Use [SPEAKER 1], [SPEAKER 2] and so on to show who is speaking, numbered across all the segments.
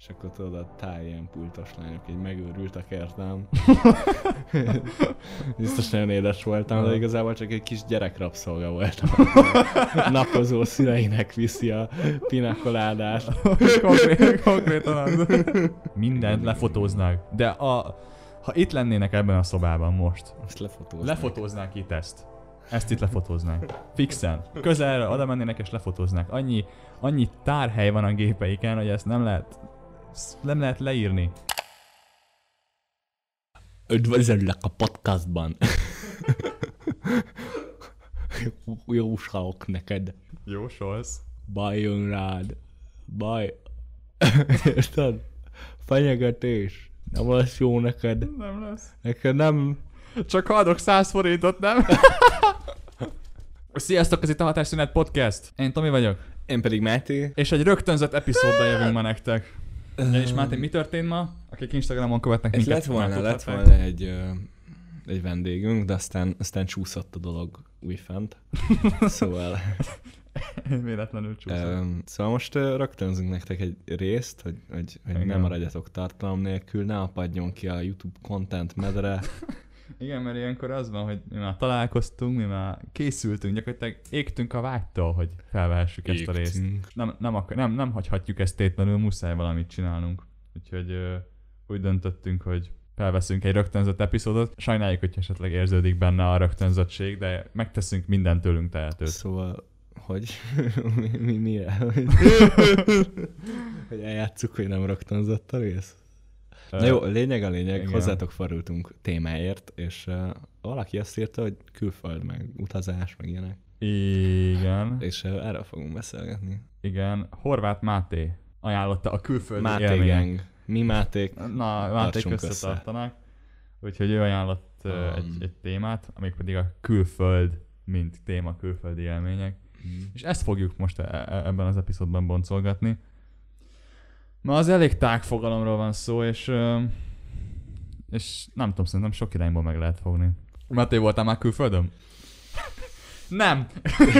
[SPEAKER 1] És akkor tudod, a táj ilyen pultos lányok így megőrültek értem. Biztos nagyon édes voltam, de igazából csak egy kis gyerekrapszolga voltam. Napozó szüleinek viszi a pinakoládát.
[SPEAKER 2] Konkrét, konkrétan az. Mindent lefotóznák. De a, ha itt lennének ebben a szobában most,
[SPEAKER 1] Azt lefotóznak.
[SPEAKER 2] lefotóznák itt ezt. Ezt itt lefotóznák. Fixen. Közelre oda mennének és lefotóznák. Annyi, annyi tárhely van a gépeiken, hogy ezt nem lehet, ezt nem lehet leírni.
[SPEAKER 1] Üdvözöllek a podcastban. Jóságok neked.
[SPEAKER 2] Jósolsz.
[SPEAKER 1] Baj jön rád. Baj. Érted? Fenyegetés. Nem lesz jó neked.
[SPEAKER 2] Nem lesz.
[SPEAKER 1] Neked nem...
[SPEAKER 2] Csak adok 100 forintot, nem? Sziasztok, ez itt a Hatásszünet Podcast. Én Tomi vagyok.
[SPEAKER 1] Én pedig Máté.
[SPEAKER 2] És egy rögtönzött epizóddal jövünk ma nektek. És Máté, mi történt ma? Akik Instagramon követnek minket,
[SPEAKER 1] lett volna, lett volna egy, egy vendégünk, de aztán, aztán csúszott a dolog újfent. Szóval,
[SPEAKER 2] Véletlenül csúszott.
[SPEAKER 1] um, szóval most uh, rögtönzünk nektek egy részt, hogy, hogy, hogy nem maradjatok tartalom nélkül, ne apadjon ki a YouTube content medre.
[SPEAKER 2] Igen, mert ilyenkor az van, hogy mi már találkoztunk, mi már készültünk, gyakorlatilag égtünk a vágytól, hogy felvehessük ezt a részt. Nem, nem, akar, nem, nem hagyhatjuk ezt tétlenül, muszáj valamit csinálnunk. Úgyhogy ö, úgy döntöttünk, hogy felveszünk egy rögtönzött epizódot. Sajnáljuk, hogy esetleg érződik benne a rögtönzöttség, de megteszünk mindent tőlünk tehetőt.
[SPEAKER 1] Szóval, hogy mi, mi, mire? Hogy, hogy eljátszuk, hogy nem rögtönzött a rész? Na jó, lényeg a lényeg,
[SPEAKER 2] igen.
[SPEAKER 1] hozzátok fordultunk témáért, és uh, valaki azt írta, hogy külföld, meg utazás, meg ilyenek.
[SPEAKER 2] Igen,
[SPEAKER 1] És uh, erről fogunk beszélgetni.
[SPEAKER 2] igen. Horváth Máté ajánlotta a külföldi
[SPEAKER 1] Máté
[SPEAKER 2] élmények.
[SPEAKER 1] gang. Mi Máték?
[SPEAKER 2] Na, Máték összetartanak. Úgyhogy ő ajánlott um, egy, egy témát, amik pedig a külföld, mint téma külföldi élmények. És ezt fogjuk most e- e- ebben az epizódban boncolgatni. Ma az elég tág fogalomról van szó, és, és nem tudom, szerintem sok irányból meg lehet fogni. Máté, voltál már külföldön? Nem!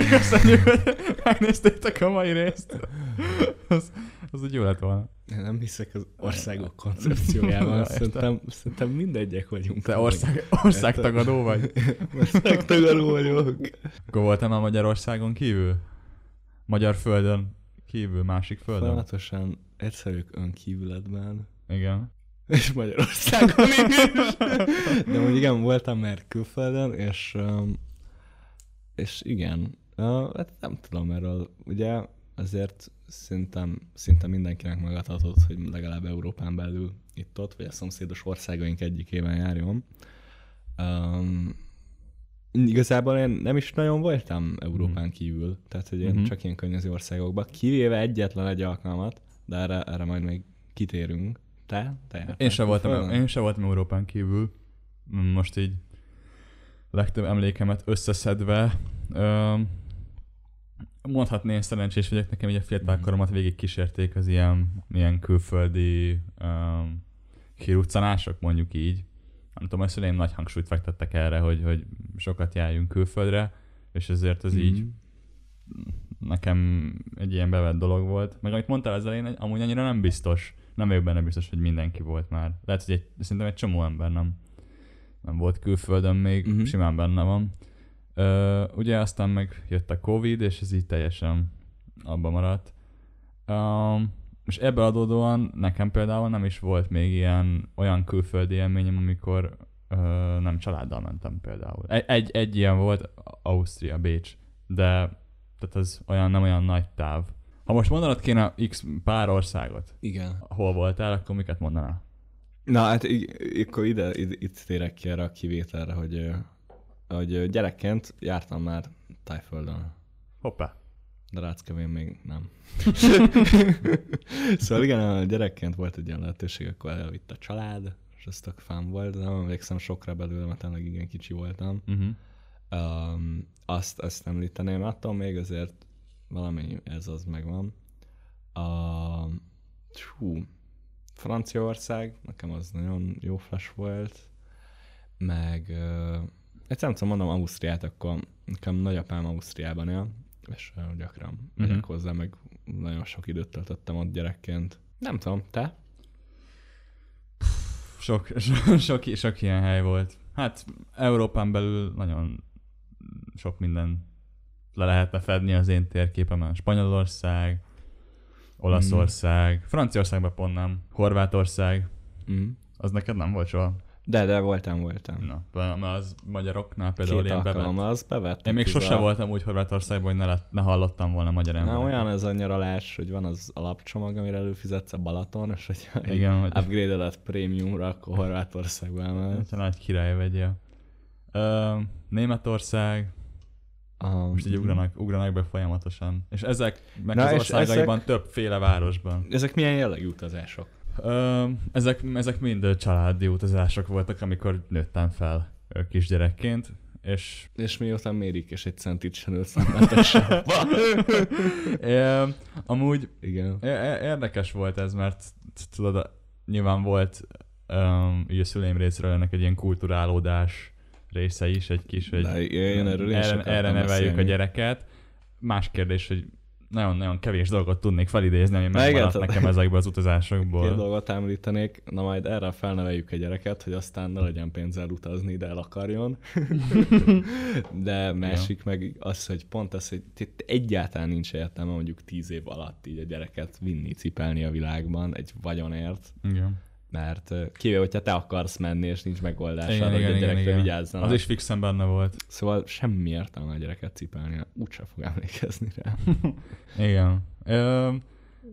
[SPEAKER 2] Köszönjük, hogy megnéztétek a mai részt. Az, az úgy jó lett volna.
[SPEAKER 1] Nem hiszek az országok koncepciójában. Szerintem, szerintem mindegyek vagyunk.
[SPEAKER 2] Te ország, országtagadó vagy?
[SPEAKER 1] Országtagadó vagyok.
[SPEAKER 2] Akkor voltál már Magyarországon kívül? Magyar földön kívül, másik földön?
[SPEAKER 1] Folyamatosan egyszerűk önkívületben.
[SPEAKER 2] Igen.
[SPEAKER 1] És Magyarországon is. De mondjuk igen, voltam már külföldön, és, um, és igen, hát nem tudom erről, ugye azért szerintem, szinte mindenkinek megadhatott, hogy legalább Európán belül itt-ott, vagy a szomszédos országaink egyikében járjon. Um, igazából én nem is nagyon voltam Európán kívül, tehát hogy én
[SPEAKER 2] Mhm.
[SPEAKER 1] csak ilyen környező országokban, kivéve egyetlen egy alkalmat, de erre, erre majd még kitérünk. Te? Te jártál
[SPEAKER 2] Én sem, voltam, én sem voltam Európán kívül. Most így legtöbb emlékemet összeszedve. Ö, mondhatni, én szerencsés vagyok, nekem így a fiatalkoromat végig kísérték az ilyen, ilyen külföldi um, kiruccanások, mondjuk így. Nem tudom, a szüleim nagy hangsúlyt fektettek erre, hogy, hogy sokat járjunk külföldre, és ezért ez így
[SPEAKER 1] Mhm.
[SPEAKER 2] nekem egy ilyen bevett dolog volt. Meg amit mondtál az elején, amúgy annyira nem biztos. Nem vagyok benne biztos, hogy mindenki volt már. Lehet, hogy egy, szerintem egy csomó ember nem, nem volt külföldön még,
[SPEAKER 1] Mhm.
[SPEAKER 2] uh-huh. simán benne van. Ö, ugye aztán meg jött a Covid, és ez így teljesen abba maradt. Um, és ebből adódóan nekem például nem is volt még ilyen olyan külföldi élményem, amikor ö, nem családdal mentem például. Egy, egy, egy ilyen volt, Ausztria, Bécs, de tehát ez olyan, nem olyan nagy táv. Ha most mondanod kéne x pár országot,
[SPEAKER 1] Igen.
[SPEAKER 2] hol voltál, akkor miket mondanál?
[SPEAKER 1] Na hát akkor ide, ide, itt térek ki erre a kivételre, hogy, hogy gyerekként jártam már Tájföldön.
[SPEAKER 2] Hoppá.
[SPEAKER 1] De Ráckevén még nem. szóval igen, a gyerekként volt egy ilyen lehetőség, akkor elvitt a család, és ez tök fán volt, de nem emlékszem sokra belőle, mert tényleg igen kicsi voltam.
[SPEAKER 2] Uh-huh.
[SPEAKER 1] Um, azt, azt említeném, attól még azért valamennyi ez az megvan. A, hú, Franciaország, nekem az nagyon jó flash volt, meg uh, egyszer nem tudom, mondom Ausztriát, akkor nekem nagyapám Ausztriában él, és uh, gyakran
[SPEAKER 2] Mhm.
[SPEAKER 1] megyek hozzá, meg nagyon sok időt töltöttem ott gyerekként. Nem tudom, te?
[SPEAKER 2] Sok, sok, sok, sok ilyen hely volt. Hát Európán belül nagyon sok minden le lehetne fedni az én térképemen. Spanyolország, Olaszország, mm. Franciaországban pont nem, Horvátország,
[SPEAKER 1] Mm.
[SPEAKER 2] az neked nem volt soha.
[SPEAKER 1] De, de voltam, voltam.
[SPEAKER 2] Na, mert az magyaroknál például
[SPEAKER 1] Két
[SPEAKER 2] én bevett.
[SPEAKER 1] az bevett.
[SPEAKER 2] Én még sose voltam úgy Horvátországban, hogy ne, lett, ne hallottam volna magyar
[SPEAKER 1] Na,
[SPEAKER 2] embereket.
[SPEAKER 1] olyan ez a nyaralás, hogy van az alapcsomag, amire előfizetsz a Balaton, és hogyha
[SPEAKER 2] Igen, hogy
[SPEAKER 1] upgrade prémiumra, akkor Horvátországba emelsz.
[SPEAKER 2] hogyha nagy király vegyél. Ö, Németország,
[SPEAKER 1] Um,
[SPEAKER 2] most így ugranak, ugranak be folyamatosan. És ezek meg
[SPEAKER 1] Na,
[SPEAKER 2] az országaiban többféle városban.
[SPEAKER 1] Ezek milyen jellegű utazások?
[SPEAKER 2] Ezek, ezek mind családi utazások voltak, amikor nőttem fel kisgyerekként, és
[SPEAKER 1] És miután mérik, és egy centit sem ült szemletesen.
[SPEAKER 2] ö, amúgy
[SPEAKER 1] Igen.
[SPEAKER 2] Érdekes volt ez, mert tudod, nyilván volt um, így a szüleim részéről ennek egy ilyen kulturálódás része is, egy kis, hogy
[SPEAKER 1] De én erről
[SPEAKER 2] erre, neveljük a gyereket. Más kérdés, hogy nagyon-nagyon kevés dolgot tudnék felidézni, ami megmaradt nekem ezekből az
[SPEAKER 1] Két
[SPEAKER 2] utazásokból.
[SPEAKER 1] dolgot említenék, na majd erre felneveljük a gyereket, hogy aztán ne legyen pénzzel utazni, de el akarjon. de másik meg az, hogy pont az, hogy egyáltalán nincs értelme mondjuk tíz év alatt így a gyereket vinni, cipelni a világban egy vagyonért,
[SPEAKER 2] Igen.
[SPEAKER 1] Mert kivéve, hogyha te akarsz menni, és nincs megoldás
[SPEAKER 2] Igen,
[SPEAKER 1] arra, hogy
[SPEAKER 2] igen,
[SPEAKER 1] a gyerekre
[SPEAKER 2] igen.
[SPEAKER 1] vigyázzanak.
[SPEAKER 2] Az is fixen benne volt.
[SPEAKER 1] Szóval semmi értelme a gyereket cipelni, úgyse fog emlékezni rá.
[SPEAKER 2] Igen. Ö,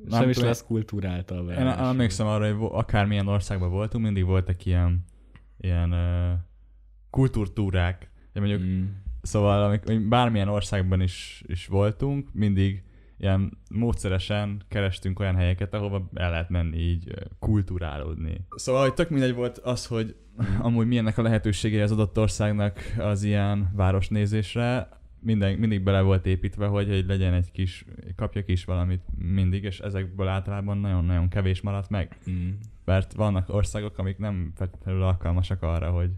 [SPEAKER 1] Nem, is
[SPEAKER 2] tudom,
[SPEAKER 1] lesz kultúráltal vele.
[SPEAKER 2] Én emlékszem arra, hogy akármilyen országban voltunk, mindig voltak ilyen, ilyen kultúrtúrák. Mondjuk, mm. Szóval amik, bármilyen országban is, is voltunk, mindig ilyen módszeresen kerestünk olyan helyeket, ahova el lehet menni így kulturálódni. Szóval, hogy tök mindegy volt az, hogy amúgy milyennek a lehetőségei az adott országnak az ilyen városnézésre, minden, mindig bele volt építve, hogy, hogy legyen egy kis, kapjak is valamit mindig, és ezekből általában nagyon-nagyon kevés maradt meg.
[SPEAKER 1] Mm.
[SPEAKER 2] Mert vannak országok, amik nem feltétlenül alkalmasak arra, hogy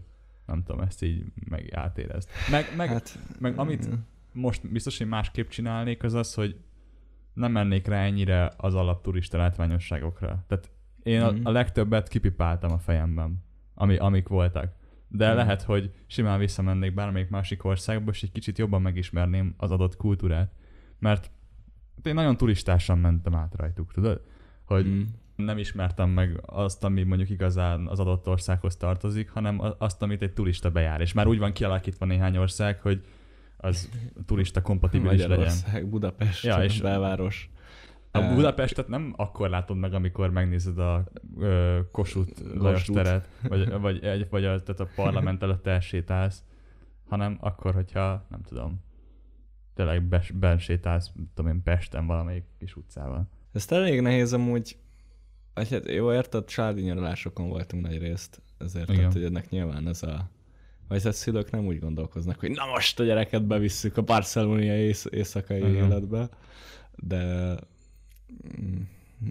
[SPEAKER 2] nem tudom, ezt így meg átérezt. Meg, meg, hát,
[SPEAKER 1] Hát,
[SPEAKER 2] meg amit most biztos, hogy másképp csinálnék, az az, hogy nem mennék rá ennyire az alapturista látványosságokra. Tehát én a,
[SPEAKER 1] Mhm.
[SPEAKER 2] a legtöbbet kipipáltam a fejemben, ami, amik voltak. De
[SPEAKER 1] Mhm.
[SPEAKER 2] lehet, hogy simán visszamennék bármelyik másik országba, és egy kicsit jobban megismerném az adott kultúrát. Mert én nagyon turistásan mentem át rajtuk, tudod? Hogy
[SPEAKER 1] Mm.
[SPEAKER 2] nem ismertem meg azt, ami mondjuk igazán az adott országhoz tartozik, hanem azt, amit egy turista bejár. És már úgy van kialakítva néhány ország, hogy az turista kompatibilis legyen.
[SPEAKER 1] Budapest,
[SPEAKER 2] Ja, és-
[SPEAKER 1] belváros.
[SPEAKER 2] A
[SPEAKER 1] Eh,
[SPEAKER 2] Budapestet nem akkor látod meg, amikor megnézed a ö, Kossuth Lajos teret, vagy, vagy, egy, vagy a, tehát a parlament előtt elsétálsz, hanem akkor, hogyha, nem tudom, tényleg bes, bensétálsz, tudom én, Pesten valamelyik kis utcával.
[SPEAKER 1] Ezt elég nehéz amúgy, hát jó, érted, családi nyaralásokon voltunk nagy részt, ezért
[SPEAKER 2] Igen.
[SPEAKER 1] tehát, hogy ennek nyilván ez a a szülők nem úgy gondolkoznak, hogy na most a gyereket bevisszük a barcelonai ész- éjszakai
[SPEAKER 2] Igen.
[SPEAKER 1] életbe, de mm,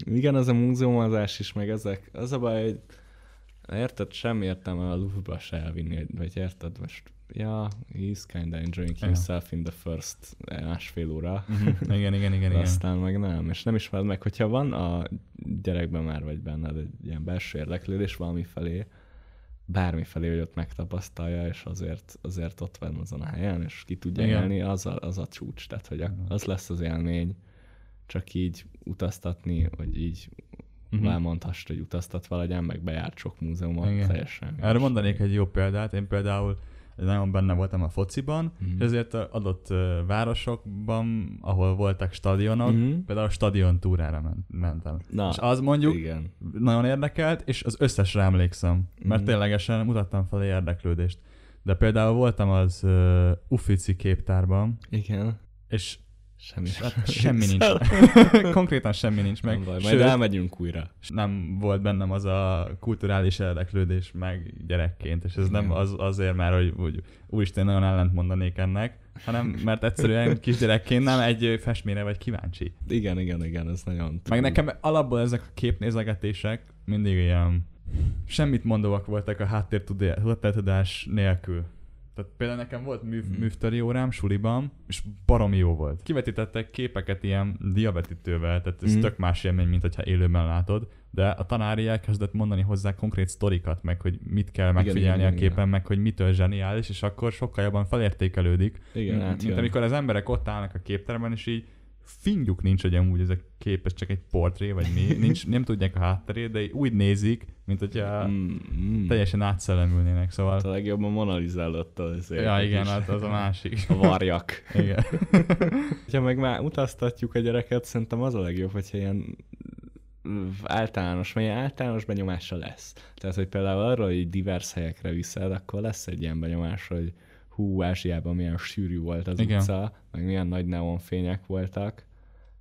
[SPEAKER 1] igen, az a múzeumozás is, meg ezek, az a baj, hogy érted, sem értem a Louvre-ba se elvinni, vagy érted, most ja, he's kinda enjoying himself in the first másfél óra.
[SPEAKER 2] Uh-huh. Igen, igen, igen, igen.
[SPEAKER 1] Aztán meg nem, és nem ismered meg, hogyha van a gyerekben már vagy benned egy ilyen belső érdeklődés valami felé, bármi felé, hogy ott megtapasztalja, és azért, azért ott van azon a helyen, és ki tudja
[SPEAKER 2] Igen.
[SPEAKER 1] élni, az a, az a csúcs, tehát hogy a, az lesz az élmény, csak így utaztatni, vagy így
[SPEAKER 2] Mhm.
[SPEAKER 1] uh-huh. elmondhassd, hogy utaztatva legyen, meg bejárt sok múzeumot,
[SPEAKER 2] Igen.
[SPEAKER 1] teljesen.
[SPEAKER 2] Erre mondanék egy jó példát. Én például nagyon benne voltam a fociban,
[SPEAKER 1] Mhm.
[SPEAKER 2] és ezért adott városokban, ahol voltak stadionok,
[SPEAKER 1] Mhm.
[SPEAKER 2] például a stadion túrára men- mentem.
[SPEAKER 1] Na,
[SPEAKER 2] És az mondjuk
[SPEAKER 1] igen.
[SPEAKER 2] nagyon érdekelt, és az összesre emlékszem, mert
[SPEAKER 1] Mhm.
[SPEAKER 2] ténylegesen mutattam fel érdeklődést. De például voltam az uh, Uffizi képtárban,
[SPEAKER 1] Igen.
[SPEAKER 2] és
[SPEAKER 1] Semmi,
[SPEAKER 2] hát semmi nincs. Konkrétan semmi nincs meg.
[SPEAKER 1] Nem baj, majd
[SPEAKER 2] Sőt,
[SPEAKER 1] elmegyünk újra.
[SPEAKER 2] nem volt bennem az a kulturális érdeklődés meg gyerekként, és ez nem az, azért már, hogy úgy, úristen nagyon ellent mondanék ennek, hanem mert egyszerűen kisgyerekként nem egy festményre vagy kíváncsi.
[SPEAKER 1] Igen, igen, igen, ez nagyon...
[SPEAKER 2] Meg nekem alapból ezek a képnézegetések mindig ilyen semmit mondóak voltak a háttértudás nélkül. Tehát például nekem volt műv,
[SPEAKER 1] Mhm.
[SPEAKER 2] művtari órám suliban, és baromi jó volt. Kivetítettek képeket ilyen diabetítővel, tehát ez
[SPEAKER 1] Mhm.
[SPEAKER 2] tök más élmény, mint hogyha élőben látod, de a tanári elkezdett mondani hozzá konkrét sztorikat, meg hogy mit kell megfigyelni
[SPEAKER 1] igen,
[SPEAKER 2] a
[SPEAKER 1] igen,
[SPEAKER 2] képen, meg hogy mitől zseniális, és akkor sokkal jobban felértékelődik,
[SPEAKER 1] Igen,
[SPEAKER 2] mint,
[SPEAKER 1] hát
[SPEAKER 2] mint amikor az emberek ott állnak a képteremben, és így fingjuk nincs, hogy amúgy ez a kép, ez csak egy portré, vagy mi, nincs, nem tudják a hátterét, de úgy nézik, mint hogyha
[SPEAKER 1] Mm, mm.
[SPEAKER 2] teljesen átszellemülnének, szóval...
[SPEAKER 1] A legjobb a Mona Lisa előtt az
[SPEAKER 2] Ja, igen, hát az a másik.
[SPEAKER 1] A varjak.
[SPEAKER 2] Igen.
[SPEAKER 1] Ha meg már utaztatjuk a gyereket, szerintem az a legjobb, hogyha ilyen általános, vagy általános benyomása lesz. Tehát, hogy például arról, hogy divers helyekre viszed, akkor lesz egy ilyen benyomás, hogy hú, Ázsiában milyen sűrű volt az
[SPEAKER 2] Igen.
[SPEAKER 1] utca, meg milyen nagy neonfények voltak,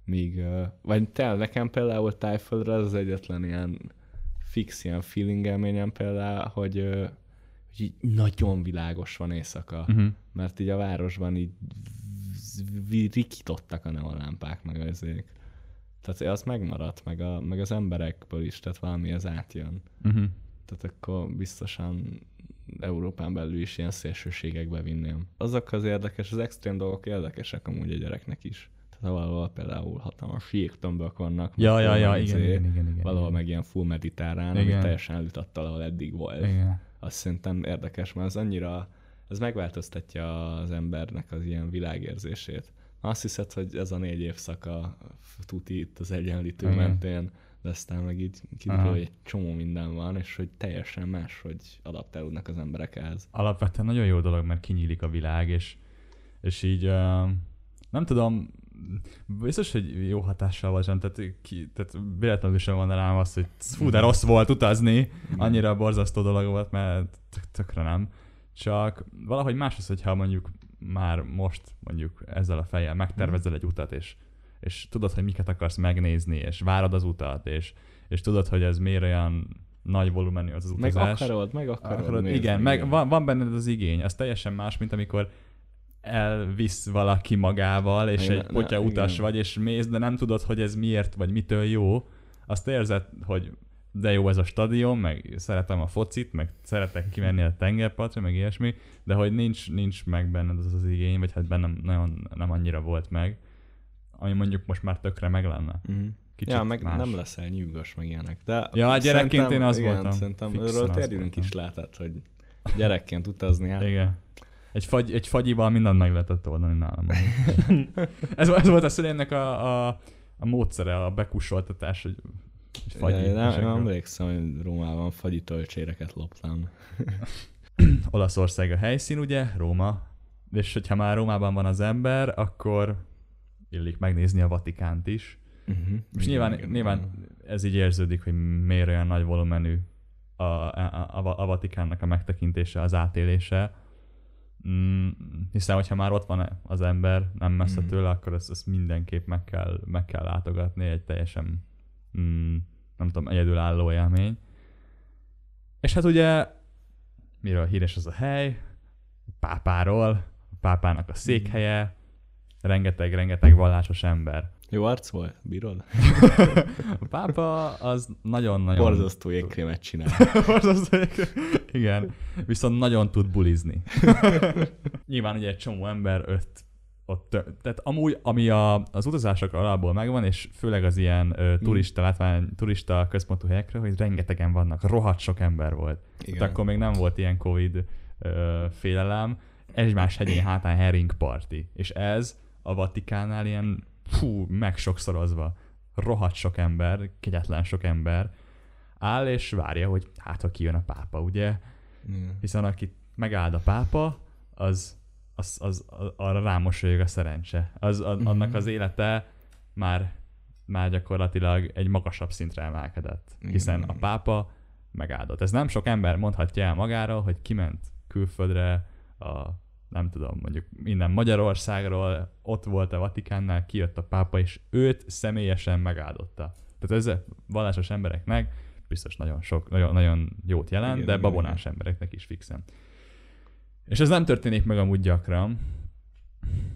[SPEAKER 1] míg, vagy te, nekem például Tájföldre az az egyetlen ilyen fix ilyen feeling élményem például, hogy, hogy így nagyon világos van éjszaka
[SPEAKER 2] Uh-huh.
[SPEAKER 1] mert így a városban így rikítottak a neonlámpák meg azért. Tehát az megmaradt, meg, a, meg az emberekből is, tehát valami az átjön.
[SPEAKER 2] Uh-huh.
[SPEAKER 1] Tehát akkor biztosan Európán belül is ilyen szélsőségekbe vinném. Azok az érdekes, az extrém dolgok érdekesek amúgy a gyereknek is. Tehát valahol például hatalmas jégtömbök vannak.
[SPEAKER 2] Ja, ja, ja, igen,
[SPEAKER 1] izé,
[SPEAKER 2] igen, igen, igen.
[SPEAKER 1] Valahol
[SPEAKER 2] igen.
[SPEAKER 1] meg ilyen full mediterrán, ami
[SPEAKER 2] Igen.
[SPEAKER 1] teljesen elütatta, ahol eddig volt
[SPEAKER 2] Igen.
[SPEAKER 1] azt szerintem érdekes, mert az annyira, ez megváltoztatja az embernek az ilyen világérzését. Azt hiszed, hogy ez a négy évszaka tuti itt az egyenlítő
[SPEAKER 2] Igen.
[SPEAKER 1] mentén, de aztán meg így kiderül, hogy egy csomó minden van, és hogy teljesen más, hogy adaptálódnak az emberek ehhez.
[SPEAKER 2] Alapvetően nagyon jó dolog, mert kinyílik a világ, és, és így nem tudom, biztos, hogy jó hatással vagy, tehát, ki, tehát véletlenül sem van rám azt, hogy fú, de rossz volt utazni, annyira borzasztó dolog volt, mert tök, tökre nem. Csak valahogy más az, hogyha mondjuk már most mondjuk ezzel a fejjel megtervezel egy utat, és, és tudod, hogy miket akarsz megnézni, és várod az utat, és, és tudod, hogy ez miért olyan nagy volumenű az, az
[SPEAKER 1] Meg
[SPEAKER 2] utazás.
[SPEAKER 1] akarod, meg akarod,
[SPEAKER 2] Akarod,
[SPEAKER 1] nézni,
[SPEAKER 2] igen, meg van, van benned az igény. Ez teljesen más, mint amikor elvisz valaki magával, és
[SPEAKER 1] Igen,
[SPEAKER 2] egy potya utas
[SPEAKER 1] igen.
[SPEAKER 2] vagy, és mész, de nem tudod, hogy ez miért, vagy mitől jó. Azt érzed, hogy de jó ez a stadion, meg szeretem a focit, meg szeretek kimenni a tengerpartra, meg ilyesmi, de hogy nincs, nincs meg benned az az igény, vagy hát bennem nagyon nem annyira volt meg, ami mondjuk most már tökre meg lenne.
[SPEAKER 1] Uh-huh.
[SPEAKER 2] Kicsit
[SPEAKER 1] Ja, meg
[SPEAKER 2] más.
[SPEAKER 1] nem leszel nyűgös, meg ilyenek. De
[SPEAKER 2] Ja, hát gyerekként én az
[SPEAKER 1] igen,
[SPEAKER 2] voltam.
[SPEAKER 1] Szerintem erről térjünk is lehetett, hogy gyerekként utazni, hát
[SPEAKER 2] Igen. Egy, fagy, egy fagyival mindent meg lehetett oldani nálam. ez, ez volt a szülémnek a, a, a módszere, a bekusoltatás, hogy fagyi.
[SPEAKER 1] Nem, nem emlékszem, hogy Rómában fagyi tölcséreket loptam.
[SPEAKER 2] Olaszország a helyszín, ugye? Róma. És hogyha már Rómában van az ember, akkor illik megnézni a Vatikánt is.
[SPEAKER 1] Uh-huh.
[SPEAKER 2] És nyilván, nyilván ez így érződik, hogy miért olyan nagy volumenű a, a, a, a Vatikánnak a megtekintése, az átélése. Mm, hiszen, hogyha már ott van az ember, nem messze
[SPEAKER 1] Mhm.
[SPEAKER 2] tőle, akkor ezt, ezt mindenképp meg kell, meg kell látogatni, egy teljesen mm, nem tudom, egyedülálló élmény. És hát ugye, miről híres az a hely? A pápáról, a pápának a székhelye, rengeteg-rengeteg vallásos ember.
[SPEAKER 1] Jó arc volt? Bírod?
[SPEAKER 2] A pápa az nagyon-nagyon...
[SPEAKER 1] Borzasztó jégkrémet csinál.
[SPEAKER 2] Borzasztó. Igen. Viszont nagyon tud bulizni. Nyilván ugye egy csomó ember öt ott, tehát amúgy, ami a, az utazások alapból megvan, és főleg az ilyen ö, turista látvány, turista központú helyekre, hogy rengetegen vannak, rohadt sok ember volt.
[SPEAKER 1] Igen.
[SPEAKER 2] Tehát akkor még nem volt ilyen Covid ö, félelem, egymás hegyén hátán herring party. És ez a Vatikánál ilyen fú, meg sokszorozva. Rohadt sok ember, kegyetlen sok ember áll és várja, hogy hát ha kijön a pápa, ugye?
[SPEAKER 1] Igen.
[SPEAKER 2] Hiszen aki megáld a pápa, az, az, az, az arra rámosolyog a szerencse. Az, a, annak az élete már, már gyakorlatilag egy magasabb szintre emelkedett. Hiszen a
[SPEAKER 1] Igen.
[SPEAKER 2] pápa megáldott. Ez nem sok ember mondhatja el magáról, hogy kiment külföldre a nem tudom, mondjuk innen Magyarországról, ott volt a Vatikánnál, kijött a pápa, és őt személyesen megáldotta. Tehát ez vallásos embereknek biztos nagyon sok, nagyon, nagyon jót jelent,
[SPEAKER 1] Igen,
[SPEAKER 2] de
[SPEAKER 1] igen,
[SPEAKER 2] babonás embereknek is fixen. És ez nem történik meg amúgy gyakran.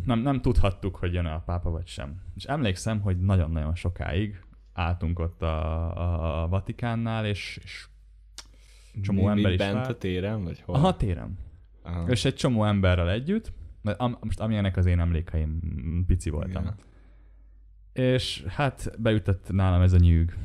[SPEAKER 2] Nem, nem tudhattuk, hogy jön-e a pápa vagy sem. És emlékszem, hogy nagyon-nagyon sokáig álltunk ott a, a Vatikánnál, és, és csomó
[SPEAKER 1] Mi-
[SPEAKER 2] ember
[SPEAKER 1] mi
[SPEAKER 2] is
[SPEAKER 1] bent
[SPEAKER 2] várt.
[SPEAKER 1] a téren, vagy hol?
[SPEAKER 2] Aha, téren.
[SPEAKER 1] Aha.
[SPEAKER 2] és egy csomó emberrel együtt, mert am, most amilyenek az én emlékeim, pici voltam.
[SPEAKER 1] Igen.
[SPEAKER 2] És hát beütött nálam ez a nyűg,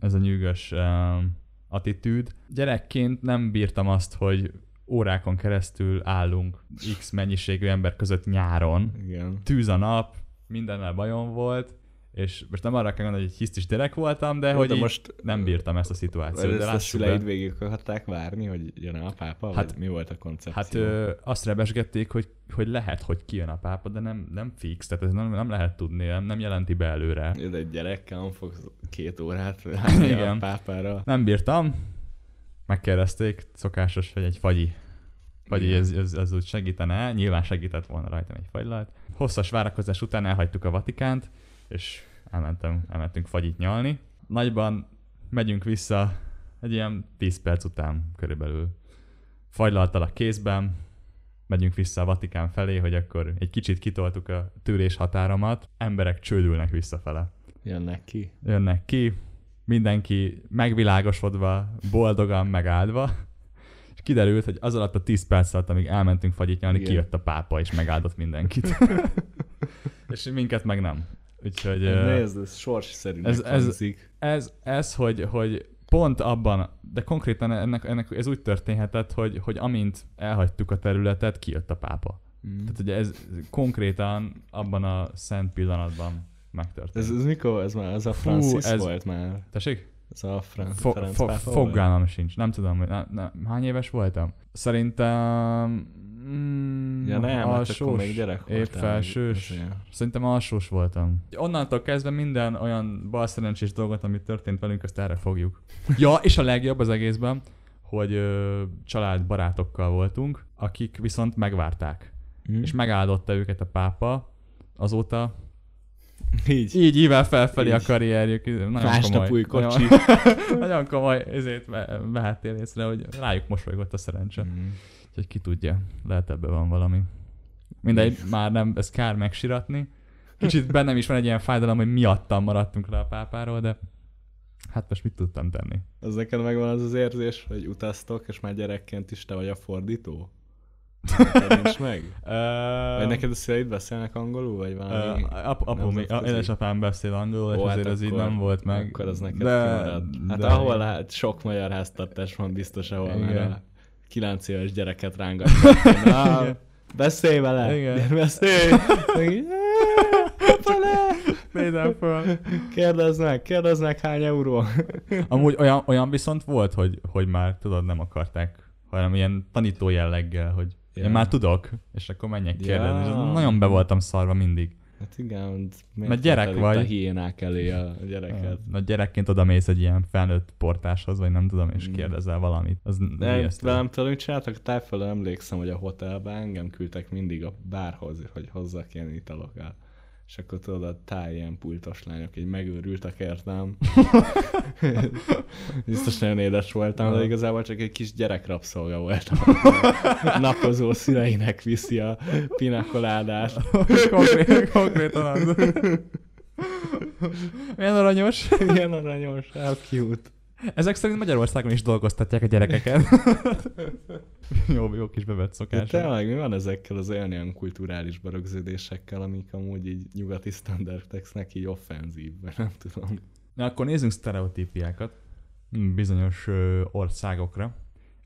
[SPEAKER 2] ez a nyűgös um, attitűd. Gyerekként nem bírtam azt, hogy órákon keresztül állunk X mennyiségű ember között nyáron.
[SPEAKER 1] Igen.
[SPEAKER 2] Tűz a nap, mindennel bajom volt, és most nem arra kell gondolni, hogy egy hisztis gyerek voltam, de
[SPEAKER 1] Jó,
[SPEAKER 2] hogy
[SPEAKER 1] de most
[SPEAKER 2] nem bírtam ezt a szituációt.
[SPEAKER 1] Ezt
[SPEAKER 2] De
[SPEAKER 1] a
[SPEAKER 2] lássuk
[SPEAKER 1] szüleid végig akarták várni, hogy jön a pápa?
[SPEAKER 2] Hát-
[SPEAKER 1] mi volt a koncepció?
[SPEAKER 2] Hát ö, azt rebesgették, hogy, hogy lehet, hogy kijön a pápa, de nem, nem fix, tehát ez nem, nem lehet tudni, nem, nem jelenti be előre.
[SPEAKER 1] De egy gyerekkel fogsz két órát várni a pápára.
[SPEAKER 2] Nem bírtam, megkérdezték, szokásos, hogy egy fagyi.
[SPEAKER 1] Igen.
[SPEAKER 2] ez, ez, ez úgy segítene, nyilván segített volna rajtam egy fagylalt. Hosszas várakozás után elhagytuk a Vatikánt, és elmentem, elmentünk fagyit nyalni. Nagyban megyünk vissza egy ilyen 10 perc után körülbelül. Fagylaltal a kézben, megyünk vissza a Vatikán felé, hogy akkor egy kicsit kitoltuk a tűrés határomat, emberek csődülnek visszafele
[SPEAKER 1] Jönnek ki.
[SPEAKER 2] jönnek ki, mindenki megvilágosodva, boldogan megáldva, és kiderült, hogy az alatt a 10 perc alatt, amíg elmentünk fagyit nyalni,
[SPEAKER 1] Igen.
[SPEAKER 2] kijött a pápa, és megáldott mindenkit. és minket meg nem. Úgyhogy ö,
[SPEAKER 1] Nézd, ez sorsszerűnek
[SPEAKER 2] ez- ez- ez, ez hogy, hogy pont abban, de konkrétan ennek, ennek ez úgy történhetett, hogy, hogy amint elhagytuk a területet, kijött a pápa.
[SPEAKER 1] Mm.
[SPEAKER 2] Tehát ugye ez konkrétan abban a szent pillanatban megtörtént.
[SPEAKER 1] Ez, ez mikor? Ez már az a Francis
[SPEAKER 2] ez-
[SPEAKER 1] volt már.
[SPEAKER 2] Tessék?
[SPEAKER 1] Ez a Fran-
[SPEAKER 2] Fo-
[SPEAKER 1] Ferenc
[SPEAKER 2] fo- fogalmam sincs. Nem tudom, hogy ne, ne, hány éves voltam. Szerintem... Mm,
[SPEAKER 1] Ja nem, hát akkor
[SPEAKER 2] alsós,
[SPEAKER 1] még gyerek
[SPEAKER 2] épp
[SPEAKER 1] voltál.
[SPEAKER 2] felsős. Szerintem alsós voltam. Onnantól kezdve minden olyan balszerencsés dolgot, ami történt velünk, azt erre fogjuk. Ja, és a legjobb az egészben, hogy ö, család barátokkal voltunk, akik viszont megvárták.
[SPEAKER 1] Mm.
[SPEAKER 2] És megáldotta őket a pápa, azóta
[SPEAKER 1] Így.
[SPEAKER 2] így ível felfelé a
[SPEAKER 1] Így.
[SPEAKER 2] karrierjük. Nagyon
[SPEAKER 1] Másnap új kocsi.
[SPEAKER 2] Nagyon, nagyon komoly ezért ve- vehettél észre, hogy rájuk mosolygott a szerencse.
[SPEAKER 1] Mm.
[SPEAKER 2] Úgyhogy ki tudja, lehet ebben van valami. Mindegy, már nem, ez kár megsiratni. Kicsit bennem is van egy ilyen fájdalom, hogy miattam maradtunk le a pápáról, de hát most mit tudtam tenni?
[SPEAKER 1] Az neked megvan az az érzés, hogy utaztok, és már gyerekként is te vagy a fordító? Nincs meg? Vagy neked a szüleid beszélnek angolul, vagy valami?
[SPEAKER 2] Uh, ap, apu, még, édesapám beszél angolul, és
[SPEAKER 1] Ó, hát
[SPEAKER 2] azért ez így nem volt meg.
[SPEAKER 1] Akkor az neked
[SPEAKER 2] de.
[SPEAKER 1] Hát
[SPEAKER 2] de,
[SPEAKER 1] ahol hát sok magyar háztartás van biztos, ahol
[SPEAKER 2] Igen.
[SPEAKER 1] már a 9 éves gyereket rángatják. Na,
[SPEAKER 2] Igen.
[SPEAKER 1] beszélj vele!
[SPEAKER 2] Igen.
[SPEAKER 1] Beszélj!
[SPEAKER 2] Nézem föl.
[SPEAKER 1] Kérdezd meg, kérdezd meg hány euró.
[SPEAKER 2] Amúgy olyan, olyan viszont volt, hogy, hogy már tudod, nem akarták, hanem ilyen tanító jelleggel, hogy
[SPEAKER 1] Ja.
[SPEAKER 2] én már tudok, és akkor menjek
[SPEAKER 1] Ja.
[SPEAKER 2] kérdezni. És nagyon be voltam szarva mindig.
[SPEAKER 1] Hát igen,
[SPEAKER 2] Mert gyerek vagy.
[SPEAKER 1] a hiénák elé a gyereket.
[SPEAKER 2] Na gyerekként oda mész egy ilyen felnőtt portáshoz, vagy nem tudom, és
[SPEAKER 1] Mm.
[SPEAKER 2] kérdezel valamit. Az ijesztő.
[SPEAKER 1] velem mit csináltak? A tájfölön emlékszem, hogy a hotelben engem küldtek mindig a bárhoz, hogy hozzak ilyen italokat. És akkor tudod, a táj ilyen pultos lányok így megőrültek értem. Biztos nagyon édes voltam, de igazából csak egy kis gyerekrabszolga voltam. Napozó szüleinek viszi a pinakoládát.
[SPEAKER 2] Konkrét, konkrétan az. Milyen aranyos.
[SPEAKER 1] Ilyen aranyos, how cute.
[SPEAKER 2] Ezek szerint Magyarországon is dolgoztatják a gyerekeket. jó, jó kis bevett
[SPEAKER 1] De
[SPEAKER 2] szokás.
[SPEAKER 1] tényleg mi van ezekkel az olyan ilyen kulturális berögződésekkel, amik amúgy így nyugati standardeknek így offenzív, nem tudom.
[SPEAKER 2] Na akkor nézzünk sztereotípiákat mm, bizonyos ö, országokra,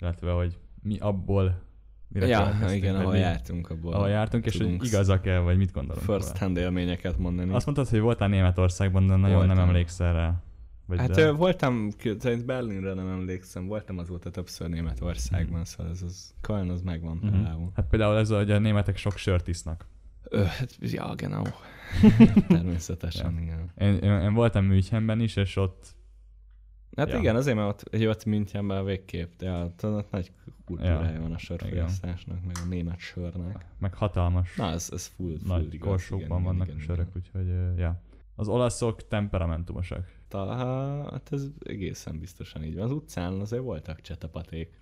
[SPEAKER 2] illetve hogy mi abból mire
[SPEAKER 1] Ja, igen, ahol
[SPEAKER 2] mi-
[SPEAKER 1] jártunk abból.
[SPEAKER 2] ahol jártunk, és hogy igazak-e, vagy mit gondolunk
[SPEAKER 1] First hand élményeket mondani.
[SPEAKER 2] Azt mondtad, hogy voltál Németországban, de nagyon
[SPEAKER 1] Voltam.
[SPEAKER 2] nem emlékszel rá. Vagy
[SPEAKER 1] hát
[SPEAKER 2] de...
[SPEAKER 1] voltam, szerint Berlinre nem emlékszem, voltam azóta többször Németországban,
[SPEAKER 2] Mhm.
[SPEAKER 1] szóval ez az, Köln az megvan
[SPEAKER 2] Mhm.
[SPEAKER 1] például.
[SPEAKER 2] Hát például ez, hogy a németek sok sört isznak.
[SPEAKER 1] Ö, hát, ja, genau. Természetesen, igen.
[SPEAKER 2] Én, én, én voltam Münchenben is, és ott
[SPEAKER 1] Hát
[SPEAKER 2] Ja.
[SPEAKER 1] igen, azért, mert ott, hogy ott Münchenben végképp, de ott, ott nagy kultúrája
[SPEAKER 2] Ja.
[SPEAKER 1] van a sörfogyasztásnak, meg a német sörnek.
[SPEAKER 2] meg hatalmas
[SPEAKER 1] Na, ez, ez full, full
[SPEAKER 2] nagy
[SPEAKER 1] igaz.
[SPEAKER 2] korsókban
[SPEAKER 1] igen,
[SPEAKER 2] vannak
[SPEAKER 1] igen,
[SPEAKER 2] a
[SPEAKER 1] igen,
[SPEAKER 2] sörök, úgyhogy ö, ja. Az olaszok temperamentumosak.
[SPEAKER 1] Ta, hát ez egészen biztosan így van. Az utcán azért voltak csetapaték.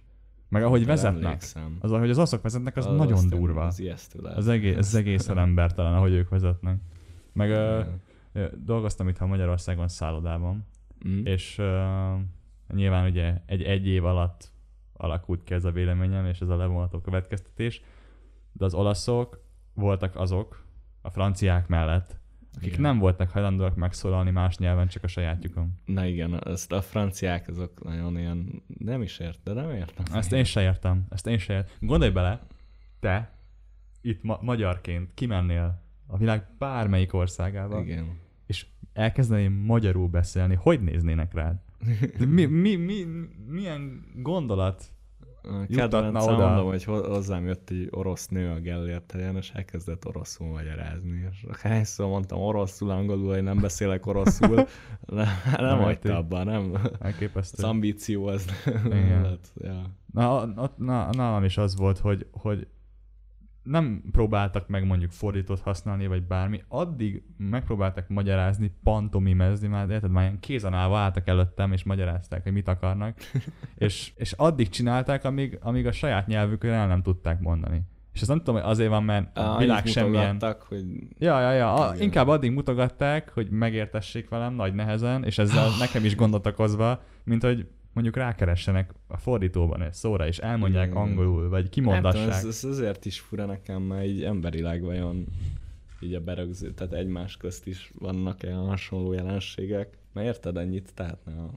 [SPEAKER 2] Meg ahogy vezetnek,
[SPEAKER 1] emlékszem.
[SPEAKER 2] az, ahogy az olaszok vezetnek, az,
[SPEAKER 1] Az
[SPEAKER 2] nagyon durva.
[SPEAKER 1] Az ijesztő lehet.
[SPEAKER 2] Az egész, ez egészen embertelen, ahogy ők vezetnek. Meg ö, ö, dolgoztam itt Magyarországon szállodában,
[SPEAKER 1] Mm.
[SPEAKER 2] és uh, nyilván ugye egy, egy év alatt alakult ki ez a véleményem, és ez a levonható következtetés. De az olaszok voltak azok, a franciák mellett, akik
[SPEAKER 1] Igen.
[SPEAKER 2] nem voltak hajlandóak megszólalni más nyelven, csak a sajátjukon.
[SPEAKER 1] Na igen, ezt a franciák azok nagyon ilyen, nem is ért, de nem értem.
[SPEAKER 2] Ezt én se értem. Ezt én se értem. Gondolj bele, te itt ma- magyarként kimennél a világ bármelyik országába,
[SPEAKER 1] Igen.
[SPEAKER 2] és elkezdenél magyarul beszélni, hogy néznének rád? De Mi, mi, mi, milyen gondolat?
[SPEAKER 1] Kedvencem
[SPEAKER 2] oda.
[SPEAKER 1] mondom, hogy ho- hozzám jött egy orosz nő a Gellért helyen, és elkezdett oroszul magyarázni. És hányszor mondtam oroszul, angolul, hogy nem beszélek oroszul, nem, nem hagyta abba, nem. Az
[SPEAKER 2] Elképesztő.
[SPEAKER 1] ambíció az
[SPEAKER 2] Igen.
[SPEAKER 1] lett, ja.
[SPEAKER 2] Na, ott, na, nálam is az volt, hogy, hogy nem próbáltak meg mondjuk fordítót használni, vagy bármi, addig megpróbáltak magyarázni, pantomimezni, már érted, már ilyen kézen állva álltak előttem, és magyarázták, hogy mit akarnak, és, és addig csinálták, amíg, amíg a saját nyelvükön el nem tudták mondani. És ezt nem tudom, hogy azért van, mert a világ semmilyen...
[SPEAKER 1] hogy
[SPEAKER 2] Ja, ja, ja. A, inkább addig mutogatták, hogy megértessék velem nagy nehezen, és ezzel nekem is gondot okozva, mint hogy mondjuk rákeressenek a fordítóban egy szóra, és elmondják
[SPEAKER 1] Igen.
[SPEAKER 2] angolul, vagy
[SPEAKER 1] nem
[SPEAKER 2] kimondassák.
[SPEAKER 1] tudom, ez, ez, azért is fura nekem, mert így emberileg vajon így a berögző, tehát egymás közt is vannak olyan hasonló jelenségek. Mert érted ennyit tehetne a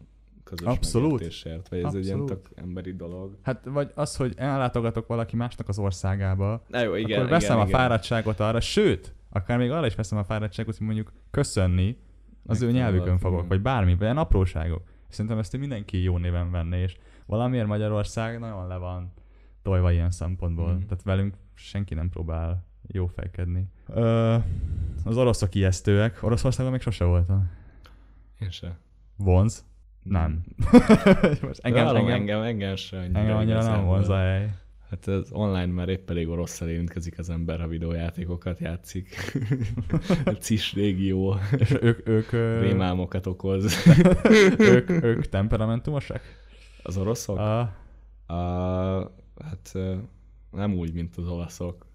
[SPEAKER 1] közös
[SPEAKER 2] Abszolút.
[SPEAKER 1] megértésért, vagy ez egy ilyen
[SPEAKER 2] Abszolút.
[SPEAKER 1] tök emberi dolog.
[SPEAKER 2] Hát vagy az, hogy ellátogatok valaki másnak az országába,
[SPEAKER 1] Na jó, igen,
[SPEAKER 2] akkor veszem
[SPEAKER 1] igen,
[SPEAKER 2] a
[SPEAKER 1] igen.
[SPEAKER 2] fáradtságot arra, sőt, akár még arra is veszem a fáradtságot, hogy mondjuk köszönni az ő
[SPEAKER 1] Megtanulok,
[SPEAKER 2] nyelvükön fogok,
[SPEAKER 1] igen.
[SPEAKER 2] vagy bármi, vagy ilyen apróságok. Szerintem ezt mindenki jó néven venné, és valamiért Magyarország nagyon le van tojva ilyen szempontból.
[SPEAKER 1] Mhm.
[SPEAKER 2] Tehát velünk senki nem próbál jó fejkedni. Ö, az oroszok ijesztőek. Oroszországban még sose voltam.
[SPEAKER 1] Én se.
[SPEAKER 2] Vonz? Nem. Most
[SPEAKER 1] Engem,
[SPEAKER 2] engem,
[SPEAKER 1] engem,
[SPEAKER 2] engem,
[SPEAKER 1] engem, engem se annyira,
[SPEAKER 2] engem annyira nem vonz a hely.
[SPEAKER 1] Hát ez online már épp elég orosszal érintkezik az ember, ha videójátékokat játszik. A CIS régió
[SPEAKER 2] És ők, ők, ö,
[SPEAKER 1] rémálmokat okoz.
[SPEAKER 2] ők, ők temperamentumosak?
[SPEAKER 1] Az oroszok?
[SPEAKER 2] A,
[SPEAKER 1] A, hát nem úgy, mint az olaszok.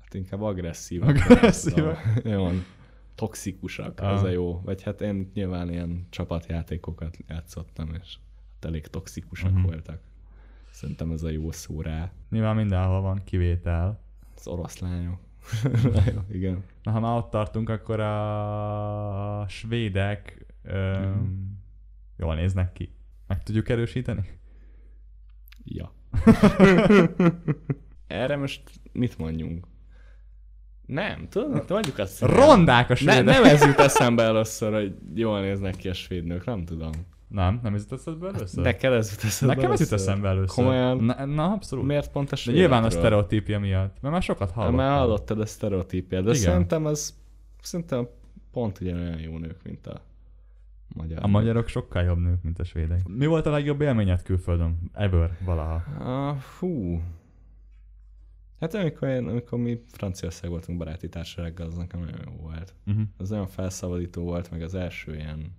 [SPEAKER 1] Hát inkább agresszívak.
[SPEAKER 2] Agresszívak.
[SPEAKER 1] Jó, toxikusak,
[SPEAKER 2] Ah.
[SPEAKER 1] az a jó. Vagy hát én nyilván ilyen csapatjátékokat játszottam, és hát elég toxikusak
[SPEAKER 2] Mhm.
[SPEAKER 1] voltak. Szerintem ez a jó szó rá.
[SPEAKER 2] nyilván mindenhol van kivétel.
[SPEAKER 1] Az oroszlányok. Igen.
[SPEAKER 2] Na, ha már ott tartunk, akkor a svédek öm,
[SPEAKER 1] Mhm.
[SPEAKER 2] jól néznek ki. Meg tudjuk erősíteni?
[SPEAKER 1] Ja. Erre most mit mondjunk? Nem, tudod, mit mondjuk azt.
[SPEAKER 2] Rondák a
[SPEAKER 1] Ne,
[SPEAKER 2] svédek!
[SPEAKER 1] nem ez jut eszembe először, hogy jól néznek ki a svéd nők, nem tudom.
[SPEAKER 2] Nem, nem ez jut eszedbe először?
[SPEAKER 1] Neked ez jut eszembe
[SPEAKER 2] Nekem ez jut eszembe először.
[SPEAKER 1] Komolyan?
[SPEAKER 2] Na, na abszolút.
[SPEAKER 1] Miért pont a
[SPEAKER 2] De nyilván a sztereotípia miatt, mert már sokat
[SPEAKER 1] Hát,
[SPEAKER 2] hallottam.
[SPEAKER 1] Mert hallottad a sztereotípiát, de
[SPEAKER 2] Igen.
[SPEAKER 1] szerintem ez szerintem pont ugyanolyan jó nők, mint a magyar.
[SPEAKER 2] A magyarok sokkal jobb nők, mint a svédek. Mi volt a legjobb élményed külföldön? Ever, valaha?
[SPEAKER 1] Ah, hú. Hát amikor, én, amikor mi Franciaország voltunk baráti társasággal, az nekem nagyon jó volt.
[SPEAKER 2] Uh-huh.
[SPEAKER 1] Az nagyon felszabadító volt, meg az első ilyen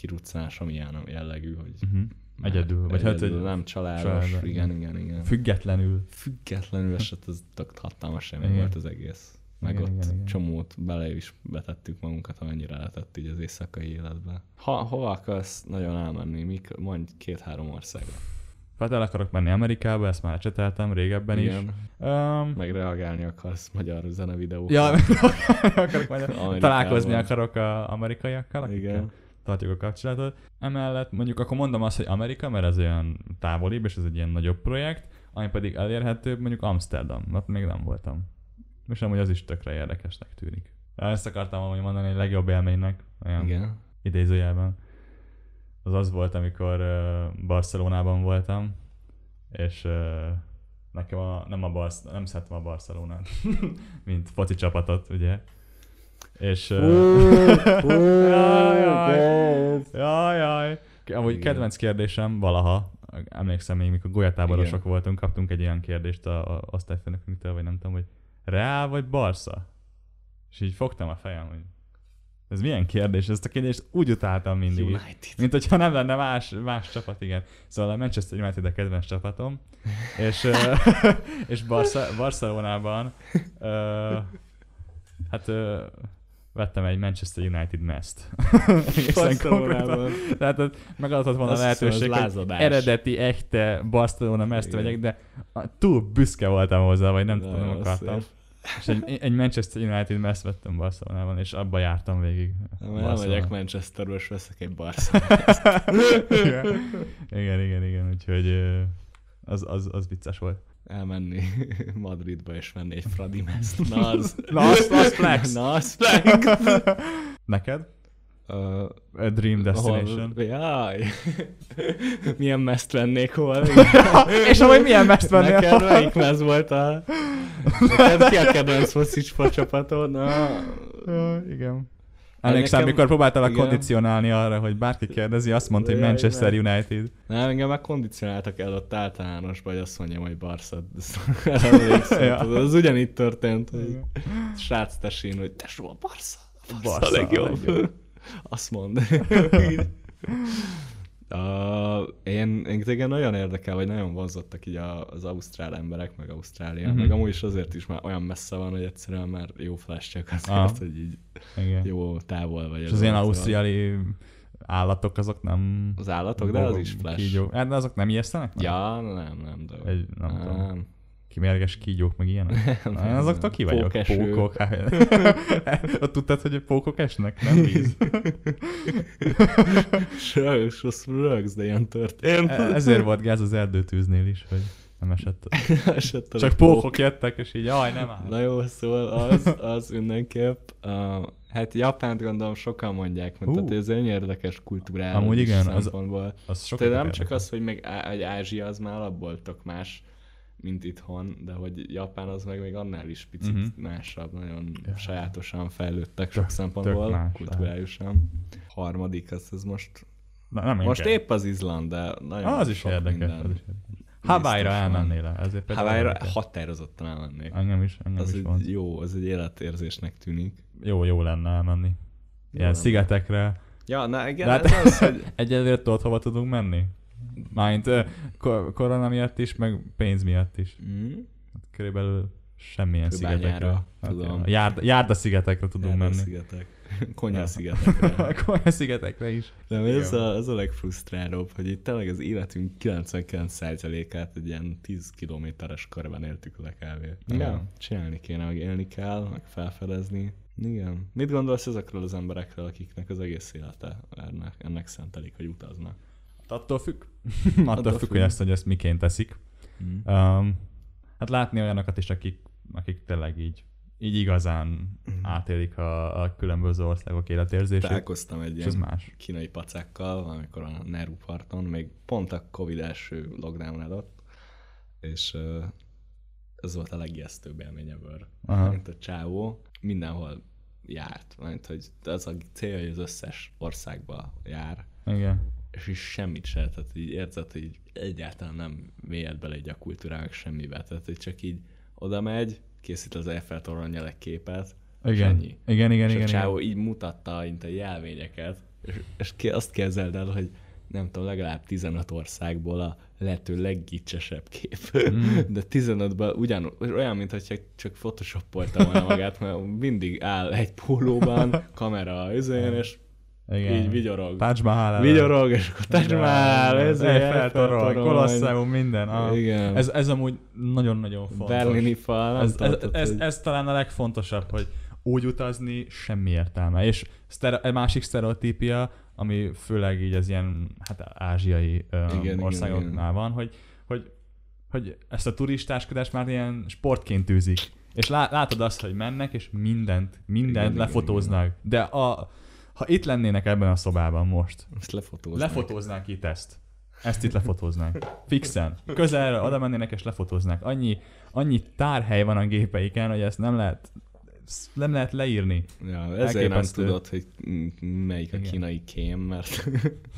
[SPEAKER 1] kiruccanás, ami ilyen jellegű, hogy
[SPEAKER 2] Uh-huh. Egyedül, vagy hát
[SPEAKER 1] egyedül,
[SPEAKER 2] egy
[SPEAKER 1] nem családos,
[SPEAKER 2] családban,
[SPEAKER 1] igen, igen, igen.
[SPEAKER 2] függetlenül.
[SPEAKER 1] Függetlenül, és hát ez tök hatalmas
[SPEAKER 2] Igen.
[SPEAKER 1] volt az egész. Meg
[SPEAKER 2] Igen,
[SPEAKER 1] ott
[SPEAKER 2] igen, igen.
[SPEAKER 1] csomót bele is betettük magunkat, amennyire lehetett így az éjszakai életbe. Ha, hova akarsz nagyon elmenni? Mik, mondj két-három országra.
[SPEAKER 2] Hát el akarok menni Amerikába, ezt már cseteltem régebben is.
[SPEAKER 1] Igen.
[SPEAKER 2] Um,
[SPEAKER 1] Meg reagálni akarsz magyar zene videókra.
[SPEAKER 2] ja, akarok
[SPEAKER 1] Amerikában.
[SPEAKER 2] találkozni akarok a amerikaiakkal, akikkel
[SPEAKER 1] Igen.
[SPEAKER 2] Tartjuk a kapcsolatot. Emellett mondjuk akkor mondom azt, hogy Amerika, mert ez olyan távolibb, és ez egy ilyen nagyobb projekt, ami pedig elérhetőbb, mondjuk Amsterdam, ott még nem voltam. És amúgy az is tökre érdekesnek tűnik. Ezt akartam amúgy mondani, hogy legjobb élménynek, olyan
[SPEAKER 1] Igen.
[SPEAKER 2] idézőjelben. Az az volt, amikor uh, Barcelonában voltam, és uh, nekem a, nem, a Barsz, nem szeretem a Barcelonát, mint foci csapatot, ugye. És... Jaj, jaj. Amúgy kedvenc kérdésem valaha, emlékszem még, mikor golyatáborosok
[SPEAKER 1] Igen.
[SPEAKER 2] voltunk, kaptunk egy ilyen kérdést a, a osztályfőnökünktől, vagy nem tudom, hogy Real vagy Barca? És így fogtam a fejem, hogy ez milyen kérdés? Ezt a kérdést úgy utáltam mindig.
[SPEAKER 1] United.
[SPEAKER 2] Mint hogyha nem lenne más, más csapat, igen. Szóval a Manchester United a kedvenc csapatom, és, és Barca, Barcelonában hát ö, vettem egy Manchester United mest.
[SPEAKER 1] Barcelonában.
[SPEAKER 2] Tehát az megadott volna a
[SPEAKER 1] Azt
[SPEAKER 2] lehetőség, hogy eredeti, echte Barcelona mest
[SPEAKER 1] Igen.
[SPEAKER 2] vegyek, de túl büszke voltam hozzá, vagy nem tudom, nem akartam.
[SPEAKER 1] szép.
[SPEAKER 2] És egy, egy Manchester United mest vettem Barcelonában, és abba jártam végig.
[SPEAKER 1] Nem, megyek Manchesterbe, és veszek egy Barca.
[SPEAKER 2] igen. igen, igen, igen, úgyhogy az, az, az vicces volt.
[SPEAKER 1] Elmenni Madridba, és venni egy Fradi Mest. Na az...
[SPEAKER 2] Na, az- az flex.
[SPEAKER 1] Na az flex.
[SPEAKER 2] Neked?
[SPEAKER 1] Uh,
[SPEAKER 2] A Dream Destination.
[SPEAKER 1] Hol, jaj. Milyen meszt vennék hol?
[SPEAKER 2] és amúgy milyen mest vennél?
[SPEAKER 1] Neked melyik mez volt a... Neked ki a kedvenc foci csapatod? Na,
[SPEAKER 2] Ja, igen. Emlékszem,
[SPEAKER 1] nekem-
[SPEAKER 2] mikor próbáltalak
[SPEAKER 1] igen.
[SPEAKER 2] kondicionálni arra, hogy bárki kérdezi, azt mondta, hogy Manchester
[SPEAKER 1] nem.
[SPEAKER 2] United.
[SPEAKER 1] nem, engem már kondicionáltak el ott általánosban, hogy azt mondjam, hogy Barca.
[SPEAKER 2] Ja.
[SPEAKER 1] tudod, Az ugyanígy történt, hogy srác tesén, hogy tesó a Barca. A Barca,
[SPEAKER 2] Barca
[SPEAKER 1] a
[SPEAKER 2] a
[SPEAKER 1] legjobb.
[SPEAKER 2] legjobb.
[SPEAKER 1] Azt mond. Uh, én, téged nagyon érdekel, vagy nagyon vonzottak így az ausztrál emberek, meg Ausztrália,
[SPEAKER 2] Mhm.
[SPEAKER 1] uh-huh. meg amúgy is azért is már olyan messze van, hogy egyszerűen már jó flashcsak azért,
[SPEAKER 2] Aha.
[SPEAKER 1] hogy így
[SPEAKER 2] Igen.
[SPEAKER 1] jó távol vagy.
[SPEAKER 2] És az ilyen ausztriali állatok, azok nem...
[SPEAKER 1] Az állatok, de az is flash.
[SPEAKER 2] Kígyó. Hát, de azok nem ijesztenek?
[SPEAKER 1] Ja, nem, nem, de...
[SPEAKER 2] Egy, nem, tudom.
[SPEAKER 1] Nem.
[SPEAKER 2] Kimérges kígyók, meg ilyenek?
[SPEAKER 1] Nem,
[SPEAKER 2] Na, én azoktól ki vagyok?
[SPEAKER 1] Pókeső.
[SPEAKER 2] Pókok. Ott tudtad, hogy pókok esnek? Nem víz.
[SPEAKER 1] Sajnos, azt rögsz, de ilyen történt.
[SPEAKER 2] Ezért volt gáz az erdőtűznél is, hogy nem esett.
[SPEAKER 1] Esett az
[SPEAKER 2] Csak
[SPEAKER 1] a pók.
[SPEAKER 2] pókok jöttek, és így, jaj, nem áll.
[SPEAKER 1] Na jó, szóval az, az mindenképp. Uh, hát Japánt gondolom sokan mondják, mert
[SPEAKER 2] Hú.
[SPEAKER 1] tehát ez egy érdekes kultúrális
[SPEAKER 2] Amúgy igen, az-
[SPEAKER 1] szempontból.
[SPEAKER 2] Az sok
[SPEAKER 1] Tehát nem csak az, hogy meg Á- hogy Ázsia az már alapból tök más, mint itthon, de hogy Japán az meg még annál is picit uh-huh. másabb, nagyon
[SPEAKER 2] Ja.
[SPEAKER 1] sajátosan fejlődtek
[SPEAKER 2] Tök-
[SPEAKER 1] sok szempontból,
[SPEAKER 2] tök
[SPEAKER 1] kulturálisan. Harmadik, az, az most,
[SPEAKER 2] Na, nem
[SPEAKER 1] most
[SPEAKER 2] inkább.
[SPEAKER 1] épp az Izland, de nagyon
[SPEAKER 2] Ah, az is érdekes. Az is érdekes. Hawaii-ra
[SPEAKER 1] van.
[SPEAKER 2] elmennél le, ezért
[SPEAKER 1] Hawaii-ra határozottan elmennék.
[SPEAKER 2] Engem is, engem
[SPEAKER 1] Az
[SPEAKER 2] is van.
[SPEAKER 1] egy jó, az egy életérzésnek tűnik.
[SPEAKER 2] Jó, jó lenne elmenni.
[SPEAKER 1] Jó
[SPEAKER 2] Ilyen
[SPEAKER 1] lenne.
[SPEAKER 2] szigetekre.
[SPEAKER 1] Ja, na igen,
[SPEAKER 2] De hát-
[SPEAKER 1] ez az, hogy
[SPEAKER 2] Egyelőre tudod, hova tudunk menni? Máint ö, ko- korona miatt is, meg pénz miatt is.
[SPEAKER 1] mm,
[SPEAKER 2] Körülbelül semmilyen
[SPEAKER 1] Kőbányára,
[SPEAKER 2] szigetekre.
[SPEAKER 1] tudom.
[SPEAKER 2] a Járda, Járda szigetekre tudunk
[SPEAKER 1] Járda
[SPEAKER 2] menni.
[SPEAKER 1] szigetek. Konyha szigetekre.
[SPEAKER 2] Komoly szigetekre is.
[SPEAKER 1] De ez a, ez a legfrusztrálóbb, hogy itt tényleg az életünk 99%-át egy ilyen 10 kilométeres körben éltük le kávé.
[SPEAKER 2] Igen.
[SPEAKER 1] Csinálni kéne, meg élni kell, meg felfedezni. Igen. Mit gondolsz ezekről az emberekről, akiknek az egész élete ennek, ennek szentelik, hogy utaznak?
[SPEAKER 2] Attól függ. Attól,
[SPEAKER 1] Attól
[SPEAKER 2] függ,
[SPEAKER 1] függ.
[SPEAKER 2] hogy ezt, hogy ezt miként teszik.
[SPEAKER 1] Mm.
[SPEAKER 2] Um, hát látni olyanokat is, akik, akik tényleg így, így igazán
[SPEAKER 1] Mhm.
[SPEAKER 2] átélik a, a különböző országok életérzését.
[SPEAKER 1] Találkoztam egy ilyen
[SPEAKER 2] más.
[SPEAKER 1] kínai pacákkal, amikor a Neru parton, még pont a Covid első lockdown előtt, és ez volt a legijesztőbb élmény.
[SPEAKER 2] Aha.
[SPEAKER 1] Mint a csávó mindenhol járt, mert hogy az a célja, hogy az összes országba jár,
[SPEAKER 2] Igen.
[SPEAKER 1] És is semmit se, tehát így érzed, hogy így egyáltalán nem mélyed bele így a kultúrának semmibe, tehát hogy csak így oda megy, készít az Eiffel toronyjal egy képet,
[SPEAKER 2] Igen.
[SPEAKER 1] ennyi.
[SPEAKER 2] Igen, igen,
[SPEAKER 1] és
[SPEAKER 2] igen.
[SPEAKER 1] a
[SPEAKER 2] igen.
[SPEAKER 1] csávó így mutatta mint a jelvényeket, és, és azt képzeld el, hogy nem tudom, legalább 15 országból a lehető leggicsesebb kép.
[SPEAKER 2] Mm.
[SPEAKER 1] De 15-ben ugyan, olyan, mintha csak photoshopolta volna magát, mert mindig áll egy pólóban, kamera üzén, és
[SPEAKER 2] igen.
[SPEAKER 1] így vigyorog.
[SPEAKER 2] Taj Mahal.
[SPEAKER 1] Vigyorog, és akkor Taj Mahal, ez
[SPEAKER 2] Eiffel torony, Colosseum, minden. Ah.
[SPEAKER 1] Igen.
[SPEAKER 2] Ez, ez amúgy nagyon-nagyon fontos.
[SPEAKER 1] Berlini fal,
[SPEAKER 2] ez, ez, ez, ez, talán a legfontosabb, hogy úgy utazni semmi értelme. És sztere- másik sztereotípia, ami főleg így az ilyen hát ázsiai
[SPEAKER 1] Igen,
[SPEAKER 2] um,
[SPEAKER 1] igen,
[SPEAKER 2] országoknál
[SPEAKER 1] igen.
[SPEAKER 2] van, hogy, hogy, hogy ezt a turistáskodást már ilyen sportként tűzik. És lá, látod azt, hogy mennek, és mindent, mindent
[SPEAKER 1] Igen, igen,
[SPEAKER 2] lefotóznak. De a, ha itt lennének ebben a szobában most,
[SPEAKER 1] Ezt lefotóznak.
[SPEAKER 2] lefotóznák itt ezt. Ezt itt lefotóznák. Fixen. Közelre oda mennének és lefotóznák. Annyi, annyi tárhely van a gépeiken, hogy ezt nem lehet nem lehet leírni.
[SPEAKER 1] Ja, ezért nem tudod, hogy melyik a
[SPEAKER 2] Igen.
[SPEAKER 1] kínai kém, mert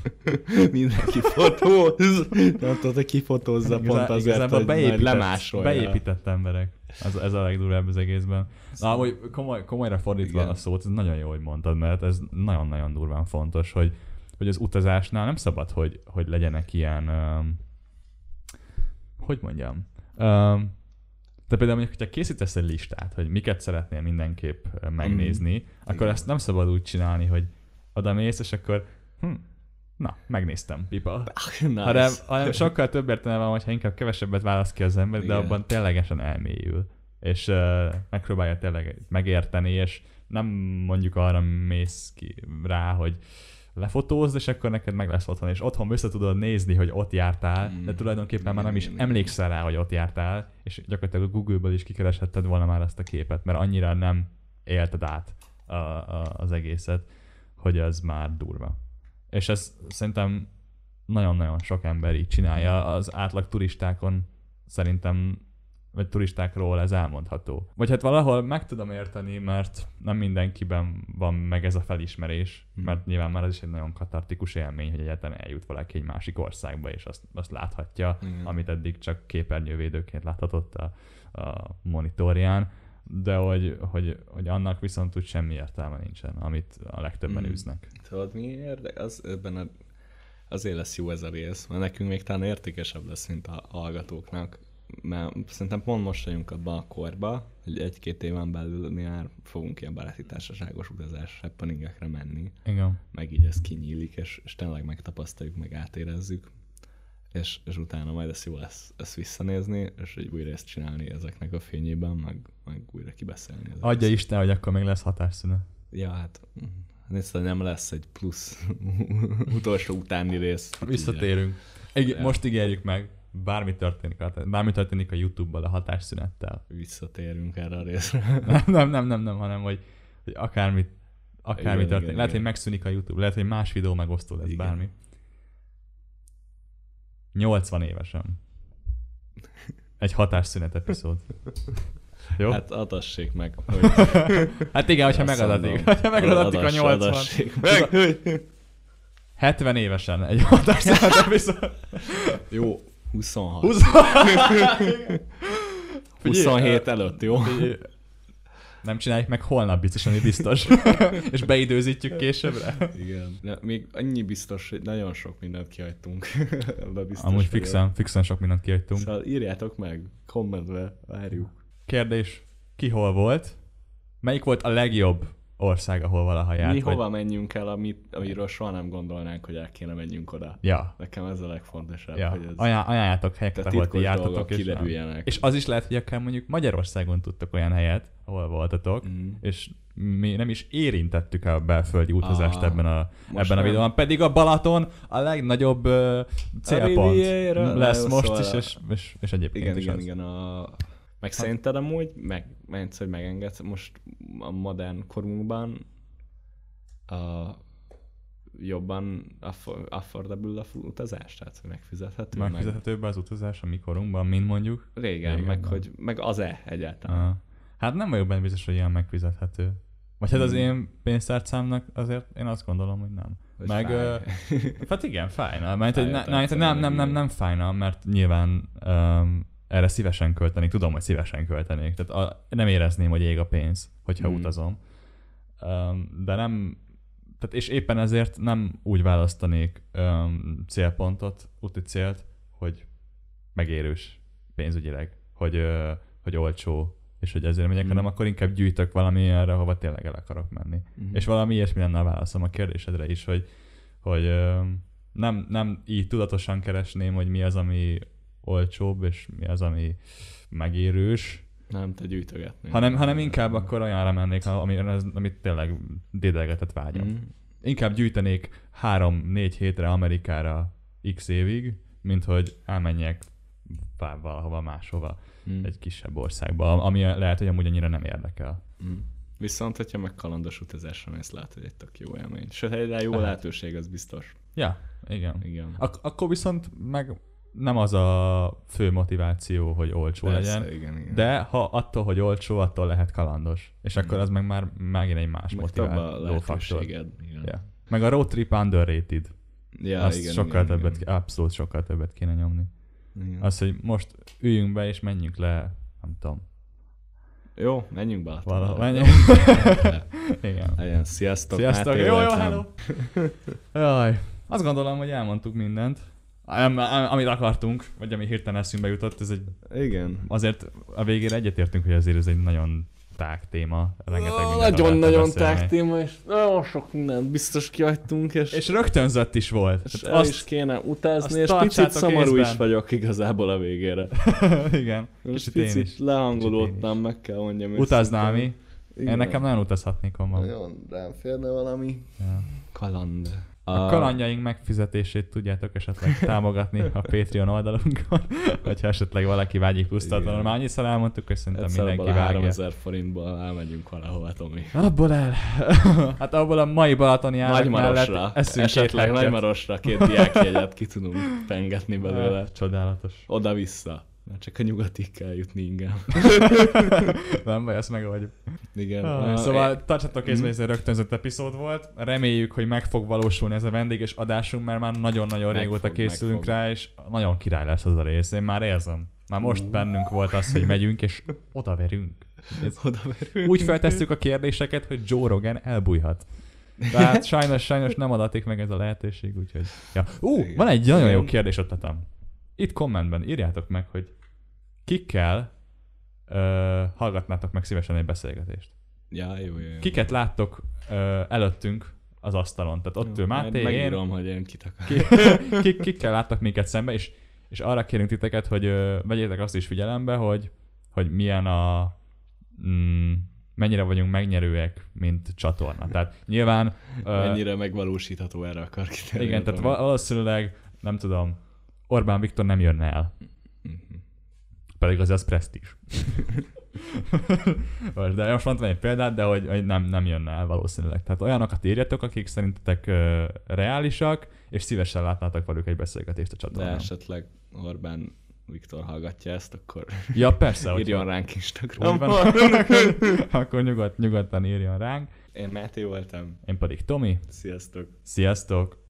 [SPEAKER 1] mindenki fotóz. Nem tudod, hogy ki fotózza pont azért, hogy
[SPEAKER 2] beépített,
[SPEAKER 1] lemásolja.
[SPEAKER 2] beépített emberek. Ez, ez a legdurvább az egészben. Na, hogy komoly, komolyra fordítva
[SPEAKER 1] Igen.
[SPEAKER 2] a szót, ez nagyon jó, hogy mondtad, mert ez nagyon-nagyon durván fontos, hogy, hogy az utazásnál nem szabad, hogy, hogy legyenek ilyen, um, hogy mondjam, um, Te például mondjuk, hogyha készítesz egy listát, hogy miket szeretnél mindenképp megnézni, mm. akkor
[SPEAKER 1] Igen.
[SPEAKER 2] ezt nem szabad úgy csinálni, hogy oda mész, és akkor hm, na, megnéztem, pipa.
[SPEAKER 1] nice.
[SPEAKER 2] Hanem, hanem sokkal több értelme van, hogyha inkább kevesebbet választ ki az ember, de
[SPEAKER 1] Igen.
[SPEAKER 2] abban ténylegesen elmélyül. És uh, megpróbálja tényleg megérteni, és nem mondjuk arra mész ki rá, hogy lefotózd, és akkor neked meg lesz otthon, és otthon össze tudod nézni, hogy ott jártál,
[SPEAKER 1] Mm.
[SPEAKER 2] de tulajdonképpen már nem is emlékszel rá, hogy ott jártál, és gyakorlatilag a Google-ből is kikereshetted volna már azt a képet, mert annyira nem élted át a, a, az egészet, hogy ez már durva. És ez szerintem nagyon-nagyon sok ember így csinálja. Az átlag turistákon szerintem, vagy turistákról ez elmondható. Vagy hát valahol meg tudom érteni, mert nem mindenkiben van meg ez a felismerés,
[SPEAKER 1] Mhm.
[SPEAKER 2] mert nyilván már ez is egy nagyon katartikus élmény, hogy egyáltalán eljut valaki egy másik országba, és azt, azt láthatja,
[SPEAKER 1] Igen.
[SPEAKER 2] amit eddig csak képernyővédőként láthatott a, a monitorján, de hogy, hogy, hogy annak viszont úgy semmi értelme nincsen, amit a legtöbben
[SPEAKER 1] Mm.
[SPEAKER 2] űznek.
[SPEAKER 1] Tudod miért? De az, ebben a, azért lesz jó ez a rész, mert nekünk még talán értékesebb lesz, mint a hallgatóknak. Mert szerintem pont most vagyunk abban a korba, hogy egy-két éven belül mi már fogunk ilyen baráti társaságos utazás happeningekre menni,
[SPEAKER 2] Igen.
[SPEAKER 1] meg így ez kinyílik, és, és tényleg megtapasztaljuk, meg átérezzük, és, és utána majd ez jó lesz ezt visszanézni, és hogy újra ezt csinálni ezeknek a fényében, meg, meg újra kibeszélni.
[SPEAKER 2] Adja Isten, hogy akkor még lesz hatásszünet.
[SPEAKER 1] Ja, hát mm, nézd, nem lesz egy plusz utolsó utáni rész.
[SPEAKER 2] Visszatérünk. Igen,
[SPEAKER 1] Ja.
[SPEAKER 2] most ígérjük meg, bármi történik, bármi történik a YouTube-bal a hatásszünettel.
[SPEAKER 1] Visszatérünk erre a részre.
[SPEAKER 2] Nem, nem, nem, nem, nem hanem hogy, hogy akármi, akármi
[SPEAKER 1] Igen,
[SPEAKER 2] történik.
[SPEAKER 1] igen,
[SPEAKER 2] lehet,
[SPEAKER 1] igen.
[SPEAKER 2] hogy megszűnik a YouTube, lehet, hogy más videó megosztó lesz,
[SPEAKER 1] Igen.
[SPEAKER 2] bármi. 80 évesen. Egy hatásszünet epizód. Jó? Hát,
[SPEAKER 1] adassék meg. Hogy
[SPEAKER 2] hát igen, hogyha megadatik. Hogyha megadatik a
[SPEAKER 1] Adassa,
[SPEAKER 2] 80.
[SPEAKER 1] adassék meg.
[SPEAKER 2] 70 évesen egy hatásszünet epizód.
[SPEAKER 1] Jó, 26.
[SPEAKER 2] 20.
[SPEAKER 1] 27 előtt, jó?
[SPEAKER 2] Nem csináljuk meg holnap biztos, ami biztos. És beidőzítjük későbbre.
[SPEAKER 1] Igen. De még annyi biztos, hogy nagyon sok mindent kihagytunk. Biztos
[SPEAKER 2] Amúgy
[SPEAKER 1] vagyok.
[SPEAKER 2] fixen, fixen sok mindent kihagytunk.
[SPEAKER 1] Szóval írjátok meg, kommentbe, várjuk.
[SPEAKER 2] Kérdés, ki hol volt? Melyik volt a legjobb ország, ahol valaha járt?
[SPEAKER 1] Mi
[SPEAKER 2] vagy-
[SPEAKER 1] hova menjünk el, amit, amiről soha nem gondolnánk, hogy el kéne menjünk oda.
[SPEAKER 2] Ja,
[SPEAKER 1] Nekem ez a legfontosabb,
[SPEAKER 2] ja.
[SPEAKER 1] hogy ez
[SPEAKER 2] Ajánl- ajánljátok helyeket, ahol ti jártatok. És,
[SPEAKER 1] kiderüljenek.
[SPEAKER 2] és az is lehet, hogy akár mondjuk Magyarországon tudtok olyan helyet, ahol voltatok,
[SPEAKER 1] Mm.
[SPEAKER 2] és mi nem is érintettük a belföldi utazást
[SPEAKER 1] Ah,
[SPEAKER 2] ebben a, ebben a
[SPEAKER 1] nem.
[SPEAKER 2] videóban. Pedig a Balaton a legnagyobb uh, célpont
[SPEAKER 1] Riviera,
[SPEAKER 2] lesz most
[SPEAKER 1] szóval-
[SPEAKER 2] is, és, és, és egyébként
[SPEAKER 1] Igen,
[SPEAKER 2] is
[SPEAKER 1] igen,
[SPEAKER 2] az.
[SPEAKER 1] igen. A... Meg szerinted amúgy, meg, meg hogy megengedsz most a modern korunkban a jobban affor- affordable a utazás, tehát megfizethető. Meg...
[SPEAKER 2] Megfizethetőbb az utazás a mi korunkban, mint mondjuk.
[SPEAKER 1] Régen,
[SPEAKER 2] Régen
[SPEAKER 1] meg, hogy, meg az-e egyáltalán.
[SPEAKER 2] Uh, hát nem vagyok benne biztos, hogy ilyen megfizethető. Vagy hát az
[SPEAKER 1] Hmm.
[SPEAKER 2] én pénztárcámnak azért én azt gondolom, hogy nem.
[SPEAKER 1] Hogy
[SPEAKER 2] Meg,
[SPEAKER 1] fáj.
[SPEAKER 2] ö, hát igen, fájna. Mert, hogy ne, ne, nem, nem, nem, nem fájna, mert nyilván um, erre szívesen költenék. Tudom, hogy szívesen költenék. Tehát a, nem érezném, hogy ég a pénz, hogyha
[SPEAKER 1] Hmm.
[SPEAKER 2] utazom. Um, de nem, tehát és éppen ezért nem úgy választanék um, célpontot, úti célt, hogy megérős pénzügyileg, hogy, hogy olcsó, és hogy ezért megyek,
[SPEAKER 1] Hmm.
[SPEAKER 2] hanem akkor inkább gyűjtök valami erre, hova tényleg el akarok menni.
[SPEAKER 1] Mhm.
[SPEAKER 2] És valami ilyesmi lenne a válaszom a kérdésedre is, hogy, hogy nem, nem így tudatosan keresném, hogy mi az, ami olcsóbb, és mi az, ami megérős,
[SPEAKER 1] Nem, te gyűjtögetni.
[SPEAKER 2] hanem, hanem inkább akkor olyanra mennék, ami, amit tényleg dédelgetett vágyam.
[SPEAKER 1] Mm.
[SPEAKER 2] Inkább gyűjtenék három-négy hétre Amerikára x évig, mint hogy elmenjek valahova máshova,
[SPEAKER 1] Mm.
[SPEAKER 2] egy kisebb országba, ami lehet, hogy amúgy annyira nem érdekel.
[SPEAKER 1] Mm. Viszont, hogyha meg kalandos utazásra mész, lehet, hogy egy tök jó élmény. Sőt, egy jó
[SPEAKER 2] Lehet.
[SPEAKER 1] lehetőség, az biztos.
[SPEAKER 2] Ja, igen.
[SPEAKER 1] Igen.
[SPEAKER 2] Ak- akkor viszont meg nem az a fő motiváció, hogy olcsó
[SPEAKER 1] Persze,
[SPEAKER 2] legyen,
[SPEAKER 1] igen, igen.
[SPEAKER 2] de ha attól, hogy olcsó, attól lehet kalandos. És akkor
[SPEAKER 1] Mhm.
[SPEAKER 2] az meg már megint egy más
[SPEAKER 1] meg
[SPEAKER 2] motiváló faktor.
[SPEAKER 1] Igen.
[SPEAKER 2] Meg a road trip underrated.
[SPEAKER 1] Ja,
[SPEAKER 2] Azt
[SPEAKER 1] igen,
[SPEAKER 2] sokkal
[SPEAKER 1] igen,
[SPEAKER 2] többet,
[SPEAKER 1] igen.
[SPEAKER 2] abszolút sokkal többet kéne nyomni.
[SPEAKER 1] igen.
[SPEAKER 2] Az, hogy most üljünk be és menjünk le, nem tudom,
[SPEAKER 1] Jó, menjünk be.
[SPEAKER 2] valahol. Menjünk. Igen.
[SPEAKER 1] Legyen, sziasztok.
[SPEAKER 2] Sziasztok, jó, jó, hello. Jaj, azt gondolom, hogy elmondtuk mindent. Nem, amit akartunk, vagy ami hirtelen eszünkbe jutott, ez egy,
[SPEAKER 1] Igen.
[SPEAKER 2] azért a végére egyetértünk, hogy azért ez egy nagyon tág téma. Rengeteg lehetne
[SPEAKER 1] Nagyon-nagyon tág téma, és nagyon sok mindent biztos kihagytunk, és,
[SPEAKER 2] És rögtönzött is volt.
[SPEAKER 1] és
[SPEAKER 2] Tehát
[SPEAKER 1] el is kéne utázni,
[SPEAKER 2] azt
[SPEAKER 1] és picit szomorú is vagyok igazából a végére.
[SPEAKER 2] igen, én
[SPEAKER 1] picit
[SPEAKER 2] is.
[SPEAKER 1] lehangolódtam, meg kell mondjam.
[SPEAKER 2] Utaznál
[SPEAKER 1] őszintén.
[SPEAKER 2] mi? Én nekem nagyon utazhatnék onnan.
[SPEAKER 1] Nagyon rám férne valami.
[SPEAKER 2] Ja.
[SPEAKER 1] Kaland.
[SPEAKER 2] A kalandjaink megfizetését tudjátok esetleg támogatni a Patreon oldalunkon, hogyha esetleg valaki vágyik tartalomra. Már annyiszor elmondtuk, hogy szerintem
[SPEAKER 1] Egyszer
[SPEAKER 2] mindenki vágja.
[SPEAKER 1] 3000 forintból elmegyünk valahova, Tomi.
[SPEAKER 2] Abból el. hát abból a mai Balatoni
[SPEAKER 1] Nagymarosra, esetleg. Nagymarosra két diákjegyet ki tudunk pengetni belőle.
[SPEAKER 2] Csodálatos.
[SPEAKER 1] Oda-vissza. Mert csak a nyugatig kell jutni ingem.
[SPEAKER 2] Nem baj, ezt megoldjuk.
[SPEAKER 1] Igen.
[SPEAKER 2] Ah, szóval tartsatok kézbe,
[SPEAKER 1] Mhm.
[SPEAKER 2] ez egy rögtönzött epizód volt. Reméljük, hogy meg fog valósulni ez a vendéges adásunk, mert már nagyon-nagyon
[SPEAKER 1] Meg
[SPEAKER 2] régóta
[SPEAKER 1] fog,
[SPEAKER 2] készülünk rá, és nagyon király lesz az a rész. Én már érzem. Már most bennünk volt az, hogy megyünk, és odaverünk. Ez
[SPEAKER 1] Odaverünk.
[SPEAKER 2] úgy feltesszük a kérdéseket, hogy Joe Rogan elbújhat. Tehát sajnos, sajnos nem adatik meg ez a lehetőség, úgyhogy... Ja. Ú, van egy nagyon jó kérdés ötletem. Itt kommentben írjátok meg, hogy kikkel ö, hallgatnátok meg szívesen egy beszélgetést.
[SPEAKER 1] Ja, jó, jó, jó.
[SPEAKER 2] Kiket láttok ö, előttünk az asztalon? Tehát ott ül
[SPEAKER 1] Majd
[SPEAKER 2] Máté, én,
[SPEAKER 1] Megírom, hogy én kit akar.
[SPEAKER 2] ki, kik, kikkel láttak minket szembe, és, és arra kérünk titeket, hogy ö, vegyétek azt is figyelembe, hogy, hogy milyen a mm, mennyire vagyunk megnyerőek, mint csatorna. Tehát nyilván ö,
[SPEAKER 1] Mennyire megvalósítható erre akar kitérni.
[SPEAKER 2] igen, tehát val- valószínűleg nem tudom, Orbán Viktor nem jönne el. Pedig az az presztízs. De most mondtam egy példát, de hogy, hogy nem, nem jönne el valószínűleg. Tehát olyanokat írjatok, akik szerintetek uh, reálisak, és szívesen látnátok velük egy beszélgetést a
[SPEAKER 1] De
[SPEAKER 2] csatornán.
[SPEAKER 1] esetleg Orbán Viktor hallgatja ezt, akkor
[SPEAKER 2] Ja, persze,
[SPEAKER 1] írjon ránk Instagramon.
[SPEAKER 2] van, akkor nyugodt, nyugodtan írjon ránk.
[SPEAKER 1] Én Máté voltam.
[SPEAKER 2] Én pedig Tomi.
[SPEAKER 1] Sziasztok!
[SPEAKER 2] Sziasztok!